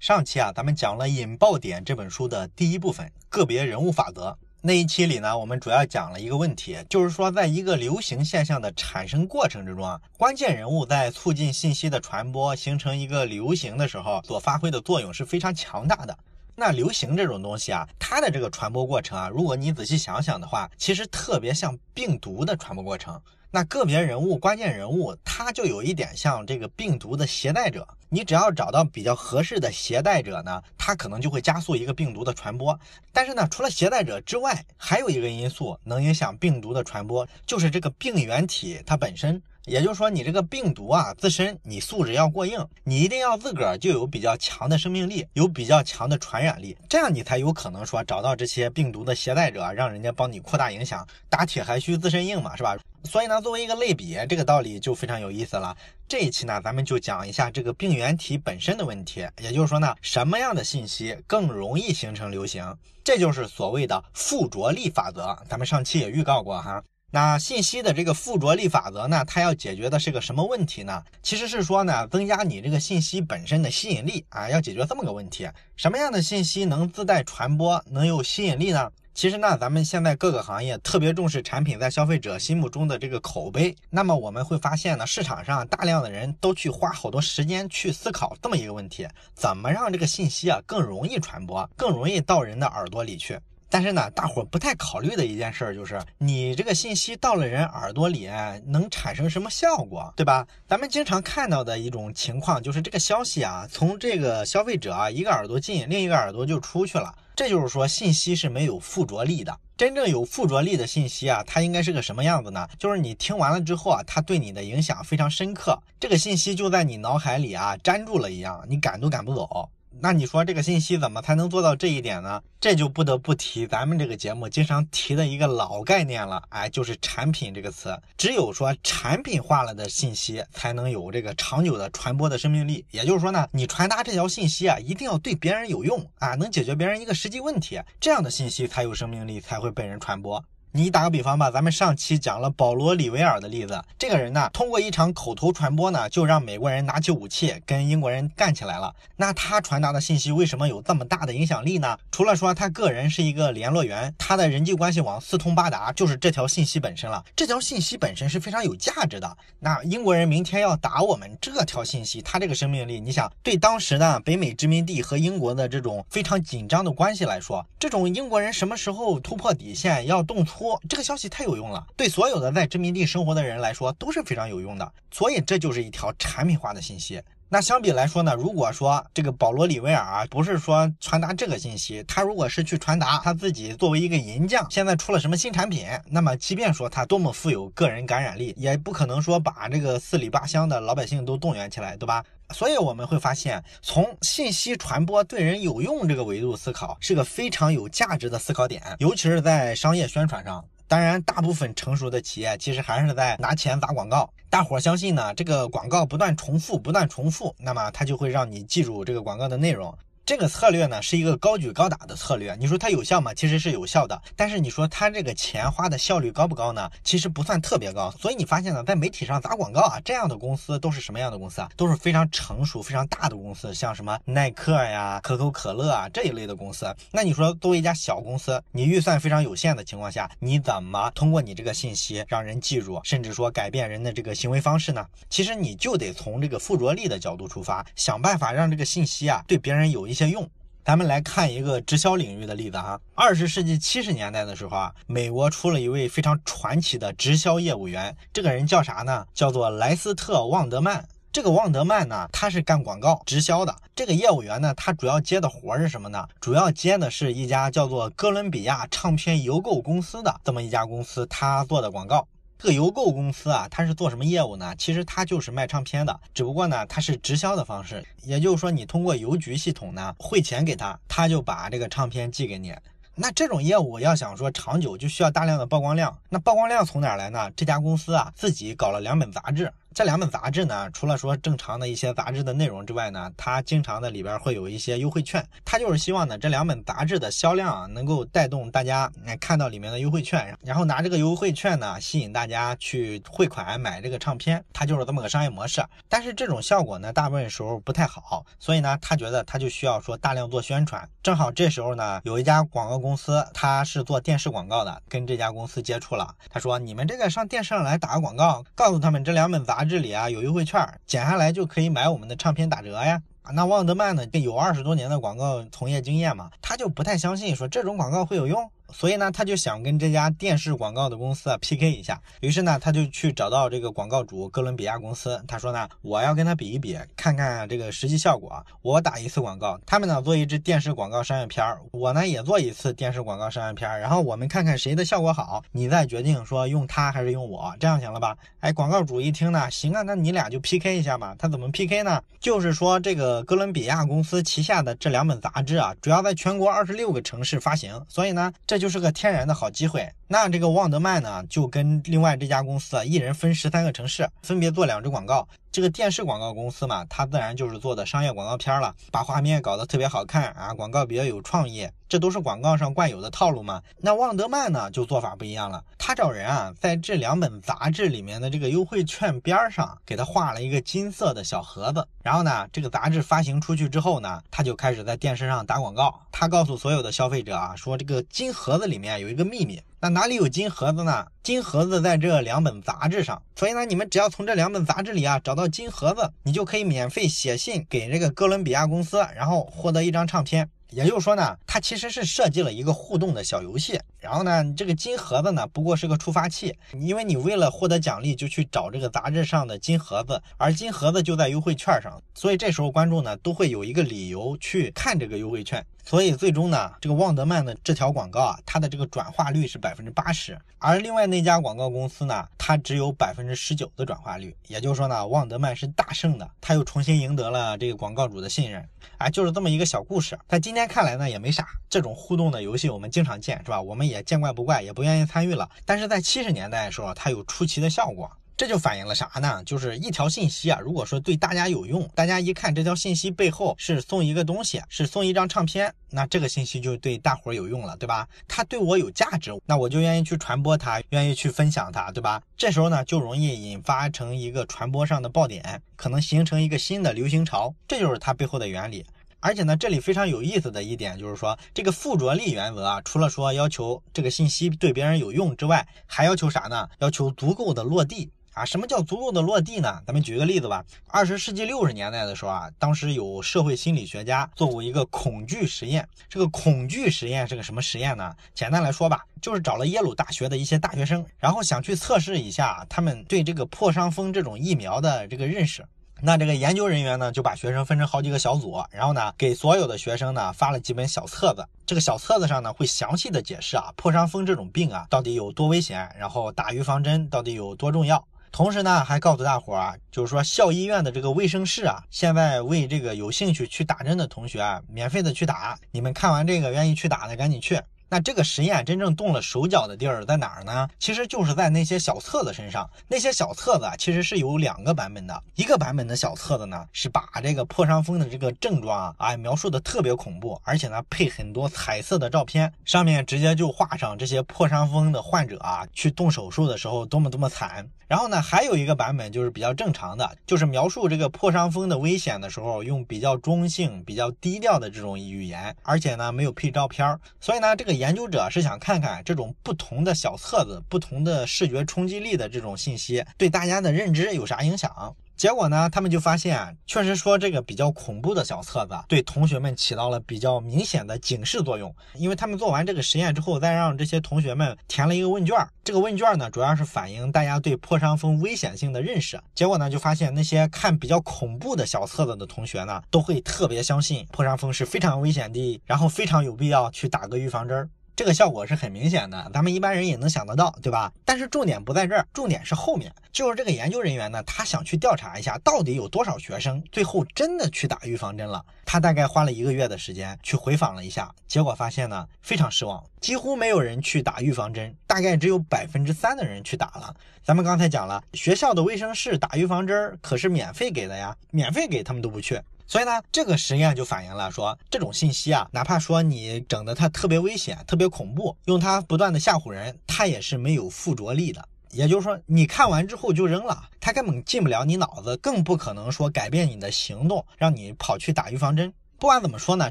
上期啊，咱们讲了《引爆点》这本书的第一部分——个别人物法则。那一期里呢，我们主要讲了一个问题，就是说，在一个流行现象的产生过程之中啊，关键人物在促进信息的传播、形成一个流行的时候，所发挥的作用是非常强大的。那流行这种东西啊，它的这个传播过程啊，如果你仔细想想的话，其实特别像病毒的传播过程。那个别人物、关键人物，他就有一点像这个病毒的携带者。你只要找到比较合适的携带者呢，他可能就会加速一个病毒的传播。但是呢，除了携带者之外，还有一个因素能影响病毒的传播，就是这个病原体它本身。也就是说，你这个病毒啊，自身你素质要过硬，你一定要自个儿就有比较强的生命力，有比较强的传染力，这样你才有可能说找到这些病毒的携带者，让人家帮你扩大影响。打铁还需自身硬嘛，是吧？所以呢，作为一个类比，这个道理就非常有意思了。这一期呢，咱们就讲一下这个病原体本身的问题。也就是说呢，什么样的信息更容易形成流行？这就是所谓的附着力法则。咱们上期也预告过哈。那信息的这个附着力法则呢，它要解决的是个什么问题呢？其实是说呢，增加你这个信息本身的吸引力啊，要解决这么个问题。什么样的信息能自带传播，能有吸引力呢？其实呢，咱们现在各个行业特别重视产品在消费者心目中的这个口碑。那么我们会发现呢，市场上大量的人都去花好多时间去思考这么一个问题：怎么让这个信息啊更容易传播，更容易到人的耳朵里去？但是呢，大伙不太考虑的一件事就是，你这个信息到了人耳朵里能产生什么效果，对吧？咱们经常看到的一种情况就是，这个消息啊，从这个消费者啊一个耳朵进，另一个耳朵就出去了。这就是说，信息是没有附着力的。真正有附着力的信息啊，它应该是个什么样子呢？就是你听完了之后啊，它对你的影响非常深刻，这个信息就在你脑海里啊粘住了一样，你赶都赶不走。那你说这个信息怎么才能做到这一点呢？这就不得不提咱们这个节目经常提的一个老概念了，哎，就是产品这个词。只有说产品化了的信息，才能有这个长久的传播的生命力。也就是说呢，你传达这条信息啊，一定要对别人有用啊，能解决别人一个实际问题，这样的信息才有生命力，才会被人传播。你打个比方吧，咱们上期讲了保罗·里维尔的例子，这个人呢，通过一场口头传播呢，就让美国人拿起武器跟英国人干起来了。那他传达的信息为什么有这么大的影响力呢？除了说他个人是一个联络员，他的人际关系网四通八达，就是这条信息本身了。这条信息本身是非常有价值的。那英国人明天要打我们，这条信息它这个生命力，你想对当时呢北美殖民地和英国的这种非常紧张的关系来说，这种英国人什么时候突破底线要动粗？这个消息太有用了，对所有的在殖民地生活的人来说都是非常有用的，所以这就是一条产品化的信息。那相比来说呢，如果说这个保罗·里维尔啊，不是说传达这个信息，他如果是去传达他自己作为一个银匠，现在出了什么新产品，那么即便说他多么富有个人感染力，也不可能说把这个四里八乡的老百姓都动员起来，对吧？所以我们会发现，从信息传播对人有用这个维度思考，是个非常有价值的思考点，尤其是在商业宣传上。当然，大部分成熟的企业其实还是在拿钱砸广告。大伙相信呢，这个广告不断重复，不断重复，那么它就会让你记住这个广告的内容。这个策略呢是一个高举高打的策略，你说它有效吗？其实是有效的，但是你说它这个钱花的效率高不高呢？其实不算特别高。所以你发现呢，在媒体上砸广告啊，这样的公司都是什么样的公司啊？都是非常成熟、非常大的公司，像什么耐克呀、可口可乐啊这一类的公司。那你说作为一家小公司，你预算非常有限的情况下，你怎么通过你这个信息让人记住，甚至说改变人的这个行为方式呢？其实你就得从这个附着力的角度出发，想办法让这个信息啊对别人有一些些。用，咱们来看一个直销领域的例子哈。二十世纪七十年代的时候啊，美国出了一位非常传奇的直销业务员，这个人叫啥呢？叫做莱斯特·旺德曼。这个旺德曼呢，他是干广告直销的。这个业务员呢，他主要接的活是什么呢？主要接的是一家叫做哥伦比亚唱片邮购公司的这么一家公司，他做的广告。这个邮购公司啊，它是做什么业务呢？其实它就是卖唱片的，只不过呢，它是直销的方式，也就是说，你通过邮局系统呢汇钱给他，他就把这个唱片寄给你。那这种业务要想说长久，就需要大量的曝光量。那曝光量从哪来呢？这家公司啊自己搞了两本杂志，这两本杂志呢，除了说正常的一些杂志的内容之外呢，它经常的里边会有一些优惠券。它就是希望呢，这两本杂志的销量啊，能够带动大家看到里面的优惠券，然后拿这个优惠券呢，吸引大家去汇款买这个唱片。它就是这么个商业模式。但是这种效果呢，大部分时候不太好，所以呢，他觉得他就需要说大量做宣传。正好这时候呢，有一家广告公司，他是做电视广告的，跟这家公司接触了。他说：“你们这个上电视上来打个广告，告诉他们这两本杂志这里啊有优惠券，减下来就可以买我们的唱片打折呀。”那旺德曼呢，有二十多年的广告从业经验嘛，他就不太相信说这种广告会有用。所以呢，他就想跟这家电视广告的公司啊 PK 一下。于是呢，他就去找到这个广告主哥伦比亚公司。他说呢，我要跟他比一比，看看这个实际效果。我打一次广告，他们呢做一支电视广告商业片儿，我呢也做一次电视广告商业片儿，然后我们看看谁的效果好，你再决定说用他还是用我，这样行了吧？哎，广告主一听呢，行啊，那你俩就 PK 一下嘛。他怎么 PK 呢？就是说这个哥伦比亚公司旗下的这两本杂志啊，主要在全国二十六个城市发行，所以呢，这就是个天然的好机会。那这个旺德曼呢，就跟另外这家公司啊，一人分十三个城市，分别做两支广告。这个电视广告公司嘛，它自然就是做的商业广告片了，把画面搞得特别好看啊，广告比较有创意，这都是广告上惯有的套路嘛。那旺德曼呢，就做法不一样了，他找人啊，在这两本杂志里面的这个优惠券边上，给他画了一个金色的小盒子。然后呢，这个杂志发行出去之后呢，他就开始在电视上打广告。他告诉所有的消费者啊，说这个金盒子里面有一个秘密。那哪里有金盒子呢？金盒子在这两本杂志上，所以呢，你们只要从这两本杂志里啊找到金盒子，你就可以免费写信给这个哥伦比亚公司，然后获得一张唱片。也就是说呢，它其实是设计了一个互动的小游戏。然后呢，这个金盒子呢，不过是个触发器，因为你为了获得奖励就去找这个杂志上的金盒子，而金盒子就在优惠券上，所以这时候观众呢都会有一个理由去看这个优惠券。所以最终呢，这个旺德曼的这条广告啊，它的这个转化率是百分之八十，而另外那家广告公司呢，它只有百分之十九的转化率。也就是说呢，旺德曼是大胜的，他又重新赢得了这个广告主的信任。哎，就是这么一个小故事，在今天看来呢也没啥，这种互动的游戏我们经常见，是吧？我们也见怪不怪，也不愿意参与了。但是在七十年代的时候，它有出奇的效果。这就反映了啥呢？就是一条信息啊，如果说对大家有用，大家一看这条信息背后是送一个东西，是送一张唱片，那这个信息就对大伙儿有用了，对吧？它对我有价值，那我就愿意去传播它，愿意去分享它，对吧？这时候呢，就容易引发成一个传播上的爆点，可能形成一个新的流行潮，这就是它背后的原理。而且呢，这里非常有意思的一点就是说，这个附着力原则啊，除了说要求这个信息对别人有用之外，还要求啥呢？要求足够的落地。啊，什么叫足够的落地呢？咱们举个例子吧。二十世纪六十年代的时候啊，当时有社会心理学家做过一个恐惧实验。这个恐惧实验是个什么实验呢？简单来说吧，就是找了耶鲁大学的一些大学生，然后想去测试一下他们对这个破伤风这种疫苗的这个认识。那这个研究人员呢，就把学生分成好几个小组，然后呢，给所有的学生呢发了几本小册子。这个小册子上呢，会详细的解释啊，破伤风这种病啊到底有多危险，然后打预防针到底有多重要。同时呢，还告诉大伙儿啊，就是说校医院的这个卫生室啊，现在为这个有兴趣去打针的同学啊，免费的去打。你们看完这个愿意去打的，赶紧去。那这个实验真正动了手脚的地儿在哪儿呢？其实就是在那些小册子身上。那些小册子啊，其实是有两个版本的。一个版本的小册子呢，是把这个破伤风的这个症状啊，啊描述的特别恐怖，而且呢配很多彩色的照片，上面直接就画上这些破伤风的患者啊，去动手术的时候多么多么惨。然后呢，还有一个版本就是比较正常的，就是描述这个破伤风的危险的时候，用比较中性、比较低调的这种语言，而且呢没有配照片所以呢，这个研究者是想看看这种不同的小册子、不同的视觉冲击力的这种信息对大家的认知有啥影响。结果呢，他们就发现，确实说这个比较恐怖的小册子对同学们起到了比较明显的警示作用。因为他们做完这个实验之后，再让这些同学们填了一个问卷，这个问卷呢，主要是反映大家对破伤风危险性的认识。结果呢，就发现那些看比较恐怖的小册子的同学呢，都会特别相信破伤风是非常危险的，然后非常有必要去打个预防针儿。这个效果是很明显的，咱们一般人也能想得到，对吧？但是重点不在这儿，重点是后面，就是这个研究人员呢，他想去调查一下，到底有多少学生最后真的去打预防针了。他大概花了一个月的时间去回访了一下，结果发现呢，非常失望，几乎没有人去打预防针，大概只有百分之三的人去打了。咱们刚才讲了，学校的卫生室打预防针可是免费给的呀，免费给他们都不去。所以呢，这个实验就反映了说，这种信息啊，哪怕说你整的它特别危险、特别恐怖，用它不断的吓唬人，它也是没有附着力的。也就是说，你看完之后就扔了，它根本进不了你脑子，更不可能说改变你的行动，让你跑去打预防针。不管怎么说呢，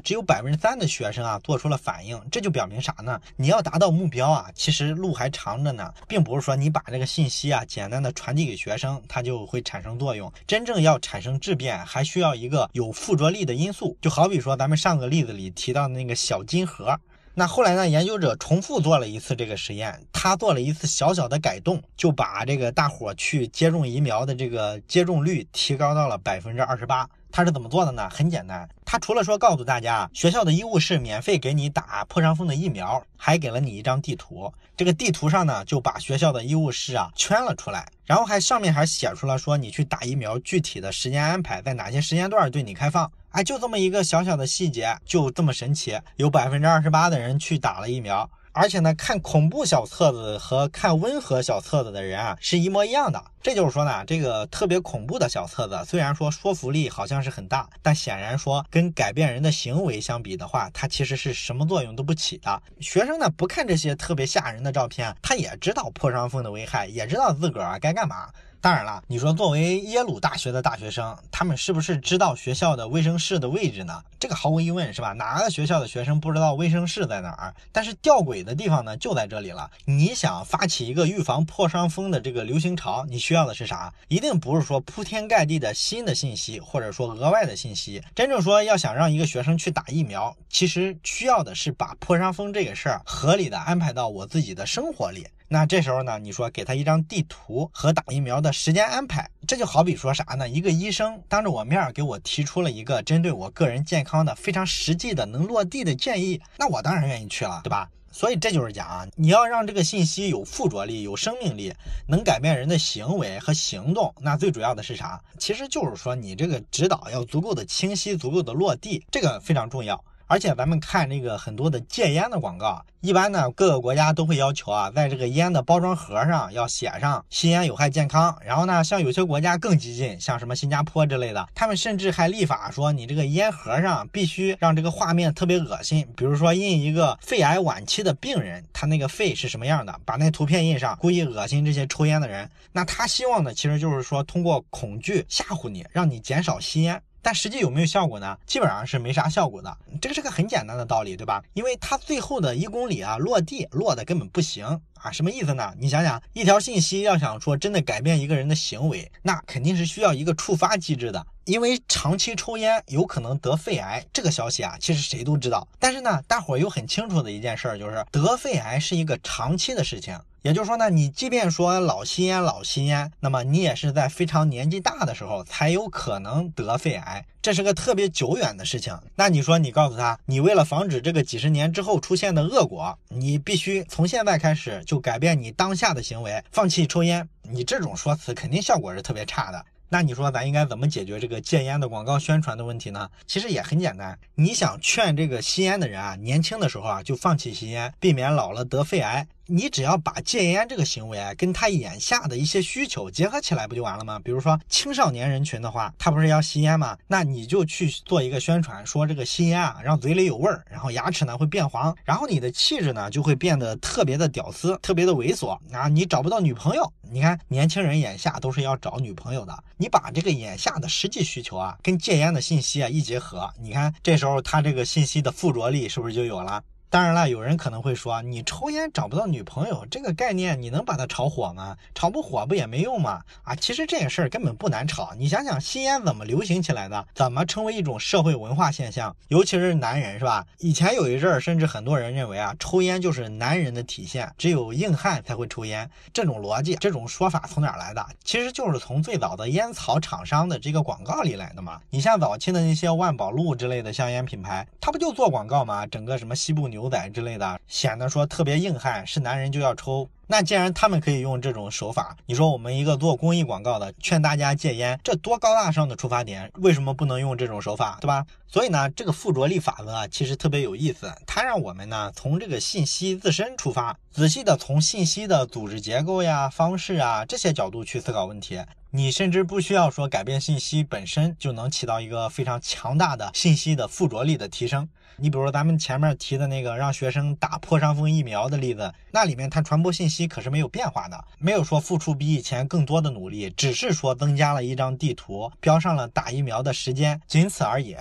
只有百分之三的学生啊做出了反应，这就表明啥呢？你要达到目标啊，其实路还长着呢，并不是说你把这个信息啊简单的传递给学生，它就会产生作用。真正要产生质变，还需要一个有附着力的因素。就好比说咱们上个例子里提到的那个小金盒，那后来呢，研究者重复做了一次这个实验，他做了一次小小的改动，就把这个大伙去接种疫苗的这个接种率提高到了百分之二十八。他是怎么做的呢？很简单，他除了说告诉大家学校的医务室免费给你打破伤风的疫苗，还给了你一张地图。这个地图上呢，就把学校的医务室啊圈了出来，然后还上面还写出了说你去打疫苗具体的时间安排，在哪些时间段对你开放。哎，就这么一个小小的细节，就这么神奇，有百分之二十八的人去打了疫苗。而且呢，看恐怖小册子和看温和小册子的人啊，是一模一样的。这就是说呢，这个特别恐怖的小册子，虽然说说服力好像是很大，但显然说跟改变人的行为相比的话，它其实是什么作用都不起的。学生呢，不看这些特别吓人的照片，他也知道破伤风的危害，也知道自个儿该干嘛。当然了，你说作为耶鲁大学的大学生，他们是不是知道学校的卫生室的位置呢？这个毫无疑问是吧？哪个学校的学生不知道卫生室在哪儿？但是吊诡的地方呢，就在这里了。你想发起一个预防破伤风的这个流行潮，你需要的是啥？一定不是说铺天盖地的新的信息，或者说额外的信息。真正说要想让一个学生去打疫苗，其实需要的是把破伤风这个事儿合理的安排到我自己的生活里。那这时候呢，你说给他一张地图和打疫苗的时间安排，这就好比说啥呢？一个医生当着我面给我提出了一个针对我个人健康的非常实际的能落地的建议，那我当然愿意去了，对吧？所以这就是讲啊，你要让这个信息有附着力、有生命力，能改变人的行为和行动，那最主要的是啥？其实就是说你这个指导要足够的清晰、足够的落地，这个非常重要。而且咱们看这个很多的戒烟的广告，一般呢各个国家都会要求啊，在这个烟的包装盒上要写上吸烟有害健康。然后呢，像有些国家更激进，像什么新加坡之类的，他们甚至还立法说，你这个烟盒上必须让这个画面特别恶心，比如说印一个肺癌晚期的病人，他那个肺是什么样的，把那图片印上，故意恶心这些抽烟的人。那他希望的其实就是说，通过恐惧吓唬你，让你减少吸烟。但实际有没有效果呢？基本上是没啥效果的。这个是个很简单的道理，对吧？因为它最后的一公里啊，落地落的根本不行啊。什么意思呢？你想想，一条信息要想说真的改变一个人的行为，那肯定是需要一个触发机制的。因为长期抽烟有可能得肺癌，这个消息啊，其实谁都知道。但是呢，大伙儿又很清楚的一件事儿，就是得肺癌是一个长期的事情。也就是说呢，你即便说老吸烟老吸烟，那么你也是在非常年纪大的时候才有可能得肺癌，这是个特别久远的事情。那你说你告诉他，你为了防止这个几十年之后出现的恶果，你必须从现在开始就改变你当下的行为，放弃抽烟。你这种说辞肯定效果是特别差的。那你说咱应该怎么解决这个戒烟的广告宣传的问题呢？其实也很简单，你想劝这个吸烟的人啊，年轻的时候啊就放弃吸烟，避免老了得肺癌。你只要把戒烟这个行为啊，跟他眼下的一些需求结合起来，不就完了吗？比如说青少年人群的话，他不是要吸烟吗？那你就去做一个宣传，说这个吸烟啊，让嘴里有味儿，然后牙齿呢会变黄，然后你的气质呢就会变得特别的屌丝，特别的猥琐啊，你找不到女朋友。你看年轻人眼下都是要找女朋友的，你把这个眼下的实际需求啊，跟戒烟的信息啊一结合，你看这时候他这个信息的附着力是不是就有了？当然了，有人可能会说，你抽烟找不到女朋友这个概念，你能把它炒火吗？炒不火不也没用吗？啊，其实这个事儿根本不难炒。你想想，吸烟怎么流行起来的？怎么成为一种社会文化现象？尤其是男人，是吧？以前有一阵儿，甚至很多人认为啊，抽烟就是男人的体现，只有硬汉才会抽烟。这种逻辑，这种说法从哪来的？其实就是从最早的烟草厂商的这个广告里来的嘛。你像早期的那些万宝路之类的香烟品牌，它不就做广告吗？整个什么西部牛。牛仔之类的，显得说特别硬汉，是男人就要抽。那既然他们可以用这种手法，你说我们一个做公益广告的劝大家戒烟，这多高大上的出发点，为什么不能用这种手法，对吧？所以呢，这个附着力法则啊，其实特别有意思，它让我们呢从这个信息自身出发，仔细的从信息的组织结构呀、方式啊这些角度去思考问题。你甚至不需要说改变信息本身，就能起到一个非常强大的信息的附着力的提升。你比如说咱们前面提的那个让学生打破伤风疫苗的例子，那里面它传播信息可是没有变化的，没有说付出比以前更多的努力，只是说增加了一张地图，标上了打疫苗的时间，仅此而已。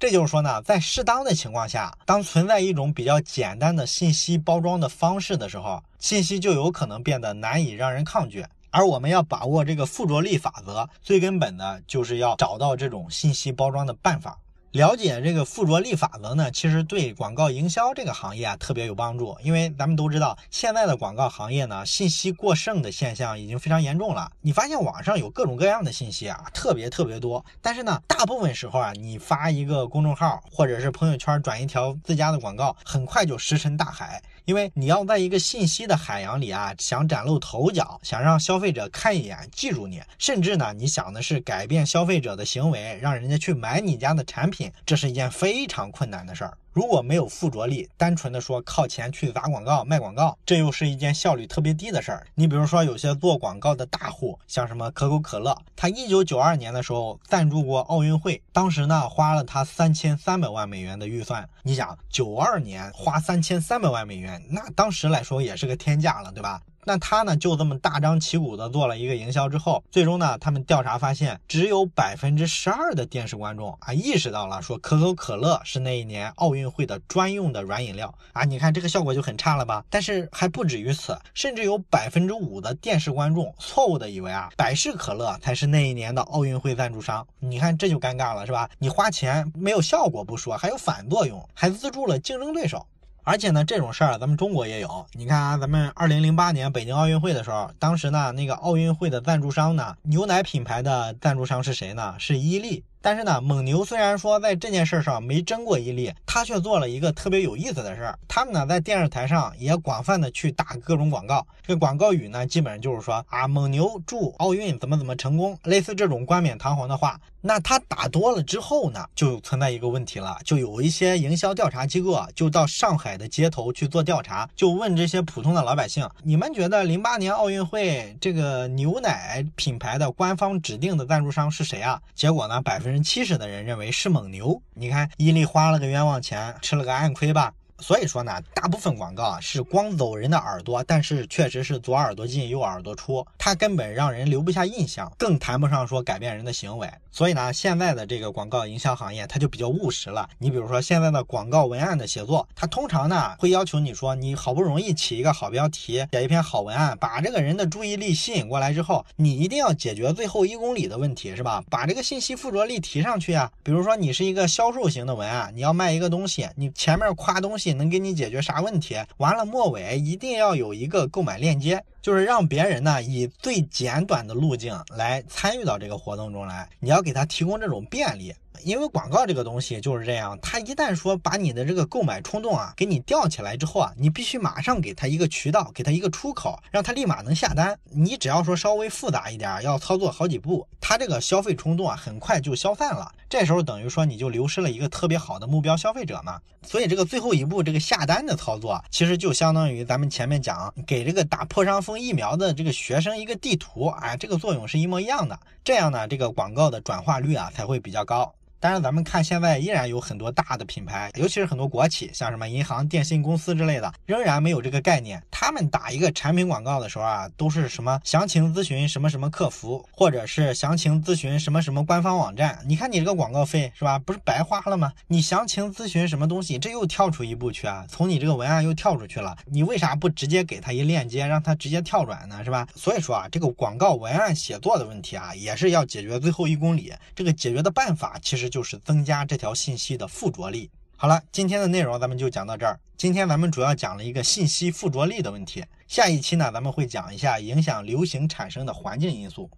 这就是说呢，在适当的情况下，当存在一种比较简单的信息包装的方式的时候，信息就有可能变得难以让人抗拒。而我们要把握这个附着力法则，最根本的就是要找到这种信息包装的办法。了解这个附着力法则呢，其实对广告营销这个行业啊特别有帮助。因为咱们都知道，现在的广告行业呢，信息过剩的现象已经非常严重了。你发现网上有各种各样的信息啊，特别特别多。但是呢，大部分时候啊，你发一个公众号或者是朋友圈转一条自家的广告，很快就石沉大海。因为你要在一个信息的海洋里啊，想崭露头角，想让消费者看一眼记住你，甚至呢，你想的是改变消费者的行为，让人家去买你家的产品，这是一件非常困难的事儿。如果没有附着力，单纯的说靠钱去砸广告卖广告，这又是一件效率特别低的事儿。你比如说有些做广告的大户，像什么可口可乐，他一九九二年的时候赞助过奥运会，当时呢花了他三千三百万美元的预算。你想九二年花三千三百万美元，那当时来说也是个天价了，对吧？那他呢，就这么大张旗鼓的做了一个营销之后，最终呢，他们调查发现，只有百分之十二的电视观众啊意识到了说可口可乐是那一年奥运会的专用的软饮料啊，你看这个效果就很差了吧？但是还不止于此，甚至有百分之五的电视观众错误的以为啊百事可乐才是那一年的奥运会赞助商，你看这就尴尬了是吧？你花钱没有效果不说，还有反作用，还资助了竞争对手。而且呢，这种事儿咱们中国也有。你看啊，咱们二零零八年北京奥运会的时候，当时呢，那个奥运会的赞助商呢，牛奶品牌的赞助商是谁呢？是伊利。但是呢，蒙牛虽然说在这件事上没争过伊利，他却做了一个特别有意思的事儿。他们呢在电视台上也广泛的去打各种广告，这广告语呢基本上就是说啊，蒙牛祝奥运怎么怎么成功，类似这种冠冕堂皇的话。那他打多了之后呢，就存在一个问题了，就有一些营销调查机构啊就到上海的街头去做调查，就问这些普通的老百姓，你们觉得零八年奥运会这个牛奶品牌的官方指定的赞助商是谁啊？结果呢，百分之。七十的人认为是蒙牛，你看伊利花了个冤枉钱，吃了个暗亏吧。所以说呢，大部分广告啊是光走人的耳朵，但是确实是左耳朵进右耳朵出，它根本让人留不下印象，更谈不上说改变人的行为。所以呢，现在的这个广告营销行业它就比较务实了。你比如说现在的广告文案的写作，它通常呢会要求你说，你好不容易起一个好标题，写一篇好文案，把这个人的注意力吸引过来之后，你一定要解决最后一公里的问题，是吧？把这个信息附着力提上去啊。比如说你是一个销售型的文案，你要卖一个东西，你前面夸东西。能给你解决啥问题？完了，末尾一定要有一个购买链接，就是让别人呢以最简短的路径来参与到这个活动中来。你要给他提供这种便利。因为广告这个东西就是这样，他一旦说把你的这个购买冲动啊给你吊起来之后啊，你必须马上给他一个渠道，给他一个出口，让他立马能下单。你只要说稍微复杂一点，要操作好几步，他这个消费冲动啊很快就消散了。这时候等于说你就流失了一个特别好的目标消费者嘛。所以这个最后一步这个下单的操作，其实就相当于咱们前面讲给这个打破伤风疫苗的这个学生一个地图，啊，这个作用是一模一样的。这样呢，这个广告的转化率啊才会比较高。但是，咱们看现在依然有很多大的品牌，尤其是很多国企，像什么银行、电信公司之类的，仍然没有这个概念。他们打一个产品广告的时候啊，都是什么详情咨询什么什么客服，或者是详情咨询什么什么官方网站。你看你这个广告费是吧？不是白花了吗？你详情咨询什么东西，这又跳出一步去啊，从你这个文案又跳出去了。你为啥不直接给他一链接，让他直接跳转呢？是吧？所以说啊，这个广告文案写作的问题啊，也是要解决最后一公里。这个解决的办法其实。就是增加这条信息的附着力。好了，今天的内容咱们就讲到这儿。今天咱们主要讲了一个信息附着力的问题。下一期呢，咱们会讲一下影响流行产生的环境因素。